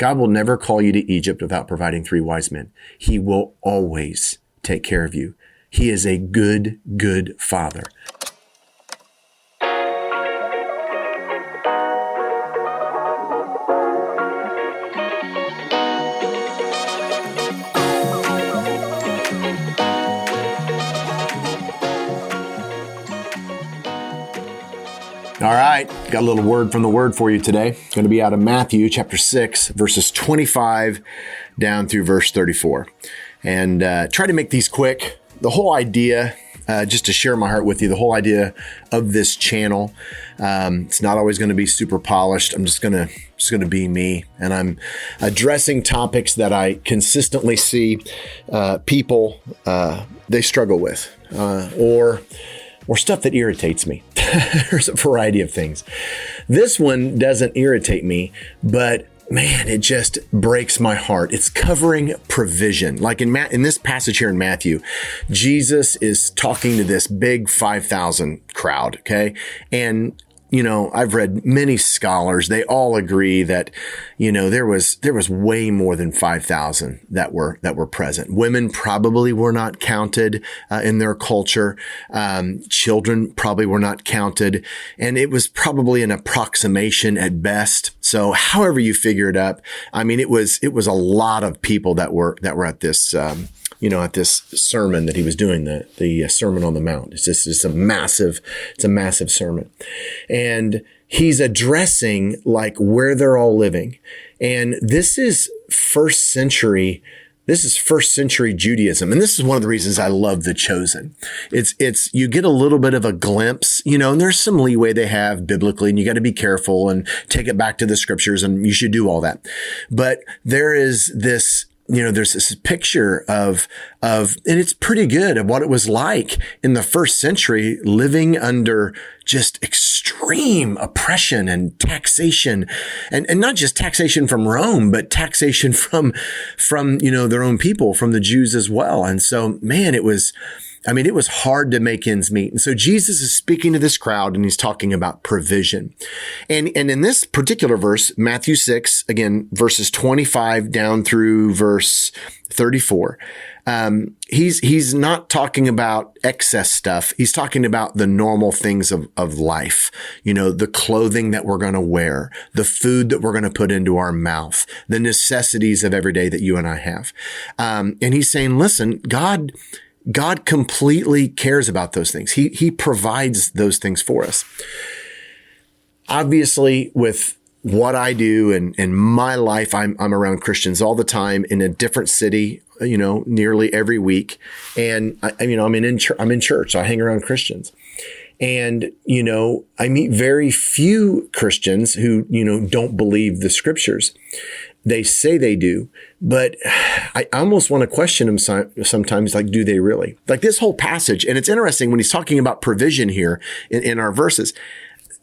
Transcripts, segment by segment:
God will never call you to Egypt without providing three wise men. He will always take care of you. He is a good, good father. All right, got a little word from the word for you today. Going to be out of Matthew chapter 6, verses 25 down through verse 34. And uh, try to make these quick. The whole idea, uh, just to share my heart with you, the whole idea of this channel, um, it's not always going to be super polished. I'm just going to just going to be me, and I'm addressing topics that I consistently see uh, people uh, they struggle with, uh, or or stuff that irritates me. There's a variety of things. This one doesn't irritate me, but man, it just breaks my heart. It's covering provision. Like in Ma- in this passage here in Matthew, Jesus is talking to this big 5,000 crowd, okay? And you know, I've read many scholars. They all agree that, you know, there was, there was way more than 5,000 that were, that were present. Women probably were not counted uh, in their culture. Um, children probably were not counted. And it was probably an approximation at best. So however you figure it up, I mean, it was, it was a lot of people that were, that were at this, um, you know, at this sermon that he was doing, the, the uh, Sermon on the Mount. It's just, it's a massive, it's a massive sermon. And he's addressing like where they're all living. And this is first century this is first century Judaism. And this is one of the reasons I love The Chosen. It's, it's, you get a little bit of a glimpse, you know, and there's some leeway they have biblically and you got to be careful and take it back to the scriptures and you should do all that. But there is this you know, there's this picture of, of, and it's pretty good of what it was like in the first century living under just extreme oppression and taxation and, and not just taxation from Rome, but taxation from, from, you know, their own people, from the Jews as well. And so, man, it was, I mean, it was hard to make ends meet. And so Jesus is speaking to this crowd and he's talking about provision. And, and in this particular verse, Matthew 6, again, verses 25 down through verse 34, um, he's, he's not talking about excess stuff. He's talking about the normal things of, of life. You know, the clothing that we're going to wear, the food that we're going to put into our mouth, the necessities of every day that you and I have. Um, and he's saying, listen, God, God completely cares about those things. He, he provides those things for us. Obviously, with what I do and in my life, I'm, I'm around Christians all the time in a different city, you know, nearly every week. And I, you know, I'm in, in I'm in church. So I hang around Christians. And, you know, I meet very few Christians who, you know, don't believe the scriptures. They say they do, but I almost want to question them sometimes, like, do they really? Like this whole passage, and it's interesting when he's talking about provision here in, in our verses.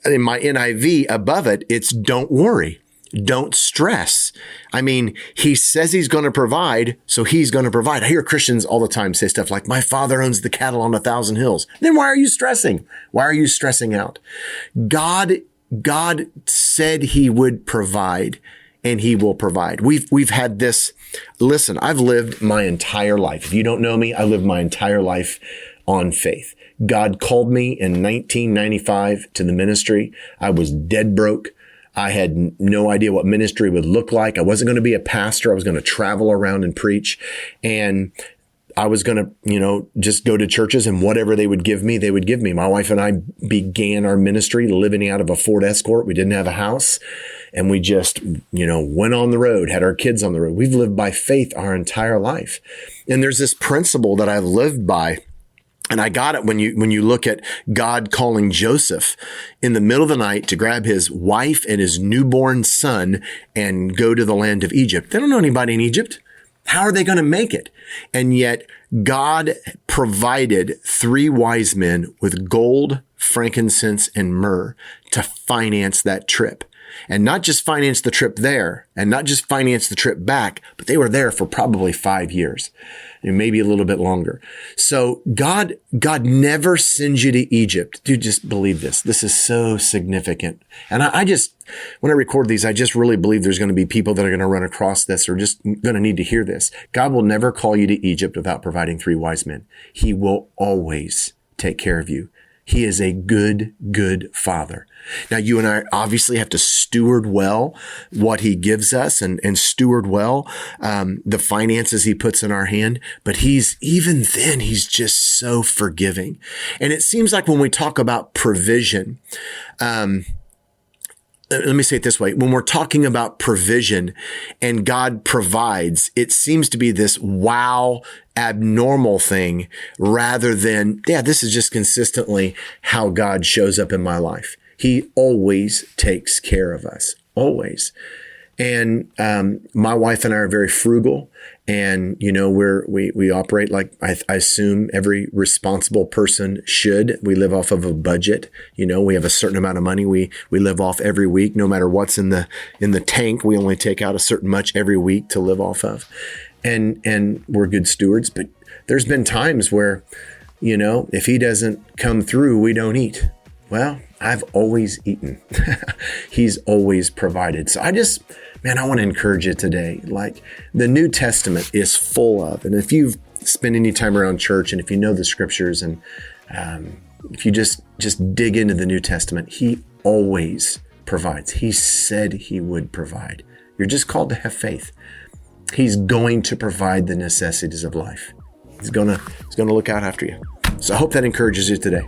In my NIV above it, it's don't worry. Don't stress. I mean, he says he's going to provide, so he's going to provide. I hear Christians all the time say stuff like, my father owns the cattle on a thousand hills. Then why are you stressing? Why are you stressing out? God, God said he would provide and he will provide. We've, we've had this. Listen, I've lived my entire life. If you don't know me, I lived my entire life on faith. God called me in 1995 to the ministry. I was dead broke. I had no idea what ministry would look like. I wasn't going to be a pastor. I was going to travel around and preach. And I was going to, you know, just go to churches and whatever they would give me, they would give me. My wife and I began our ministry living out of a Ford Escort. We didn't have a house and we just, you know, went on the road, had our kids on the road. We've lived by faith our entire life. And there's this principle that I've lived by. And I got it when you, when you look at God calling Joseph in the middle of the night to grab his wife and his newborn son and go to the land of Egypt. They don't know anybody in Egypt. How are they going to make it? And yet God provided three wise men with gold, frankincense, and myrrh to finance that trip. And not just finance the trip there and not just finance the trip back, but they were there for probably five years and maybe a little bit longer. So God, God never sends you to Egypt. Dude, just believe this. This is so significant. And I, I just, when I record these, I just really believe there's going to be people that are going to run across this or just going to need to hear this. God will never call you to Egypt without providing three wise men. He will always take care of you. He is a good, good father. Now, you and I obviously have to steward well what he gives us and, and steward well um, the finances he puts in our hand. But he's even then, he's just so forgiving. And it seems like when we talk about provision, um, let me say it this way. When we're talking about provision and God provides, it seems to be this wow, abnormal thing rather than, yeah, this is just consistently how God shows up in my life. He always takes care of us, always. And um, my wife and I are very frugal, and you know we're we we operate like I, I, assume every responsible person should. We live off of a budget. You know, we have a certain amount of money we we live off every week, no matter what's in the in the tank. We only take out a certain much every week to live off of, and and we're good stewards. But there's been times where, you know, if he doesn't come through, we don't eat. Well, I've always eaten. He's always provided. So I just, man, I want to encourage you today. Like the New Testament is full of, and if you've spent any time around church and if you know the scriptures and um, if you just just dig into the New Testament, He always provides. He said He would provide. You're just called to have faith. He's going to provide the necessities of life. He's gonna He's gonna look out after you. So I hope that encourages you today.